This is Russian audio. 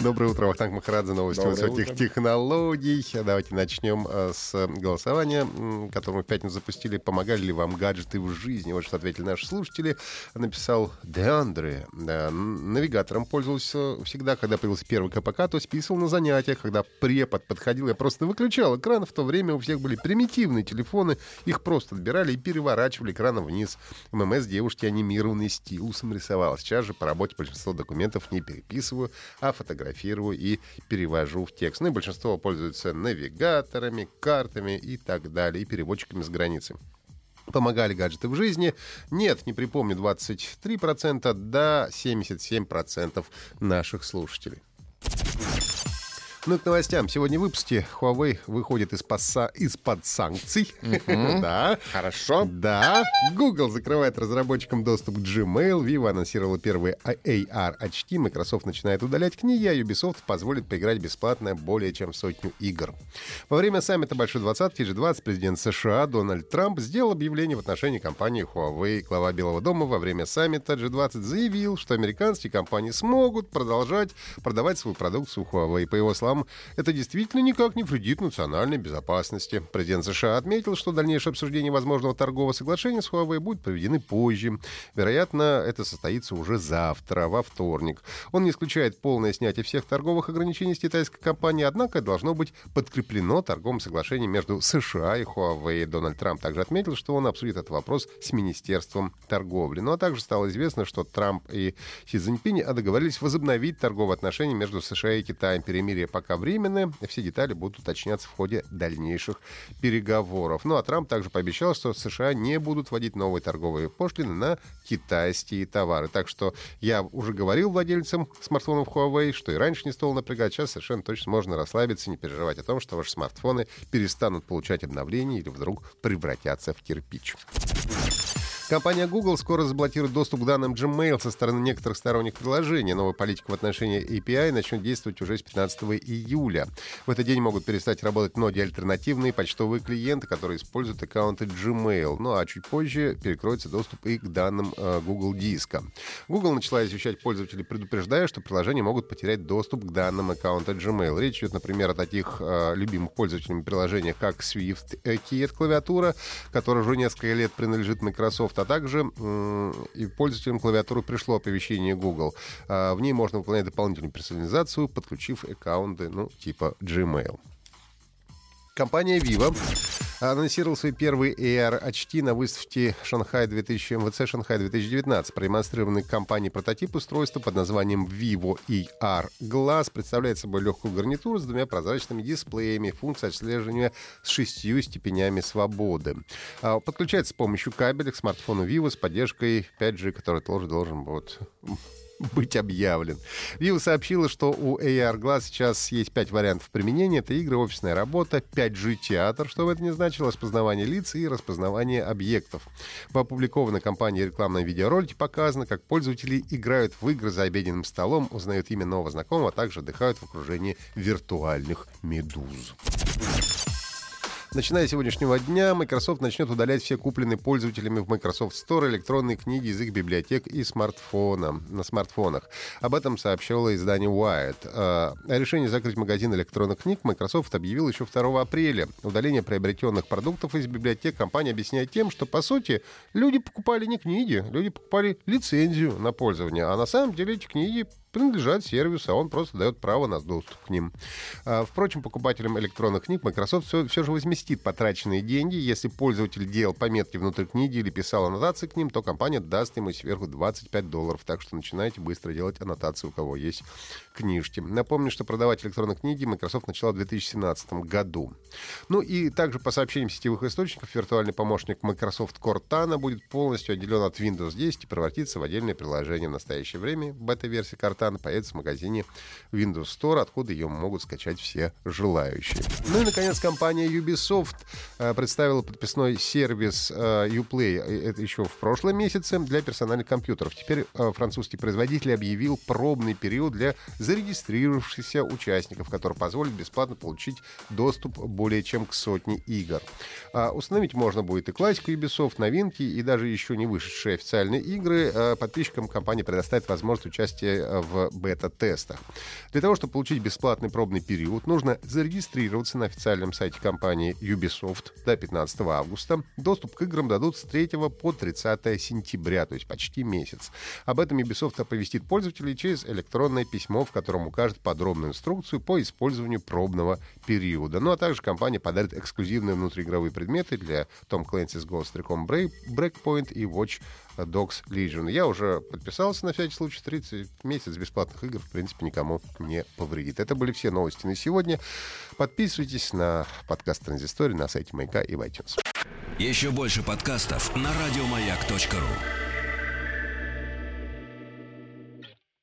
Доброе утро, Вахтанг Махарадзе, новости Доброе высоких утро. технологий. Давайте начнем э, с голосования, м, которое мы в пятницу запустили. Помогали ли вам гаджеты в жизни? Вот что ответили наши слушатели. Написал Деандре. Навигатором пользовался всегда, когда появился первый КПК, то списывал на занятиях. Когда препод подходил, я просто выключал экран. В то время у всех были примитивные телефоны. Их просто отбирали и переворачивали экраном вниз. ММС девушки анимированный стилусом рисовал. Сейчас же по работе большинство документов не переписываю, а фотографирую и перевожу в текст. Ну и большинство пользуются навигаторами, картами и так далее, и переводчиками с границы. Помогали гаджеты в жизни? Нет, не припомню, 23%, да, 77% наших слушателей. Ну и к новостям. Сегодня в выпуске Huawei выходит из-под, из-под санкций. Да. Хорошо. Да, Google закрывает разработчикам доступ к Gmail, Vivo анонсировала первые AR очки, Microsoft начинает удалять книги, а Ubisoft позволит поиграть бесплатно более чем в сотню игр. Во время саммита Большой двадцатки G20 президент США Дональд Трамп сделал объявление в отношении компании Huawei. Глава Белого дома во время саммита G20 заявил, что американские компании смогут продолжать продавать свою продукцию Huawei. По его словам, это действительно никак не вредит национальной безопасности. Президент США отметил, что дальнейшее обсуждение возможного торгового соглашения с Huawei будет проведены позже. Вероятно, это состоится уже завтра, во вторник. Он не исключает полное снятие всех торговых ограничений с китайской компанией, однако должно быть подкреплено торговым соглашением между США и Huawei. Дональд Трамп также отметил, что он обсудит этот вопрос с Министерством торговли. Ну а также стало известно, что Трамп и Си Цзиньпинь договорились возобновить торговые отношения между США и Китаем. Перемирие пока временное, все детали будут уточняться в ходе дальнейших переговоров. Ну а Трамп также пообещал, что США не будут вводить новые торговые пошлины на китайские товары. Так что я уже говорил владельцам смартфонов Huawei, что и раньше не стоило напрягать, сейчас совершенно точно можно расслабиться и не переживать о том, что ваши смартфоны перестанут получать обновления или вдруг превратятся в кирпич. Компания Google скоро заблокирует доступ к данным Gmail со стороны некоторых сторонних приложений. Новая политика в отношении API начнет действовать уже с 15 июля. В этот день могут перестать работать многие альтернативные почтовые клиенты, которые используют аккаунты Gmail. Ну а чуть позже перекроется доступ и к данным э, Google диска. Google начала извещать пользователей, предупреждая, что приложения могут потерять доступ к данным аккаунта Gmail. Речь идет, например, о таких э, любимых пользователями приложениях, как Swift э, Key от клавиатура, которая уже несколько лет принадлежит Microsoft, а также и пользователям клавиатуры пришло оповещение Google. А, В ней можно выполнять дополнительную персонализацию, подключив аккаунты, ну, типа Gmail. Компания Vivo анонсировал свои первые AR-очки на выставке Шанхай 2000, МВЦ Шанхай 2019. Продемонстрированный компанией прототип устройства под названием Vivo ER Glass представляет собой легкую гарнитуру с двумя прозрачными дисплеями, функция отслеживания с шестью степенями свободы. А, Подключается с помощью кабеля к смартфону Vivo с поддержкой 5G, который тоже должен вот быть объявлен. Vivo сообщила, что у AR Glass сейчас есть пять вариантов применения. Это игры, офисная работа, 5G театр, что бы это ни значило, распознавание лиц и распознавание объектов. В опубликованной компанией рекламном видеоролике показано, как пользователи играют в игры за обеденным столом, узнают имя нового знакомого, а также отдыхают в окружении виртуальных медуз. Начиная с сегодняшнего дня, Microsoft начнет удалять все купленные пользователями в Microsoft Store электронные книги из их библиотек и смартфона, на смартфонах. Об этом сообщало издание Wired. А, О решении закрыть магазин электронных книг Microsoft объявил еще 2 апреля. Удаление приобретенных продуктов из библиотек компания объясняет тем, что, по сути, люди покупали не книги, люди покупали лицензию на пользование, а на самом деле эти книги принадлежат сервису, а он просто дает право на доступ к ним. А, Впрочем, покупателям электронных книг Microsoft все, все же возместит потраченные деньги. Если пользователь делал пометки внутри книги или писал аннотации к ним, то компания даст ему сверху 25 долларов. Так что начинайте быстро делать аннотации, у кого есть книжки. Напомню, что продавать электронные книги Microsoft начала в 2017 году. Ну и также по сообщениям сетевых источников, виртуальный помощник Microsoft Cortana будет полностью отделен от Windows 10 и превратится в отдельное приложение. В настоящее время бета-версия Cortana марта она появится в магазине Windows Store, откуда ее могут скачать все желающие. Ну и, наконец, компания Ubisoft э, представила подписной сервис э, Uplay, это еще в прошлом месяце, для персональных компьютеров. Теперь французский производитель объявил пробный период для зарегистрировавшихся участников, который позволит бесплатно получить доступ более чем к сотне игр. А, установить можно будет и классику Ubisoft, новинки и даже еще не вышедшие официальные игры. Подписчикам компания предоставит возможность участия в бета-тестах. Для того, чтобы получить бесплатный пробный период, нужно зарегистрироваться на официальном сайте компании Ubisoft до 15 августа. Доступ к играм дадут с 3 по 30 сентября, то есть почти месяц. Об этом Ubisoft оповестит пользователей через электронное письмо, в котором укажет подробную инструкцию по использованию пробного периода. Ну а также компания подарит эксклюзивные внутриигровые предметы для Tom Clancy's Ghost Recon Breakpoint и Watch Dogs Legion. Я уже подписался на всякий случай. 30 месяц бесплатных игр, в принципе, никому не повредит. Это были все новости на сегодня. Подписывайтесь на подкаст Транзистории на сайте Маяка и в iTunes. Еще больше подкастов на радиомаяк.ру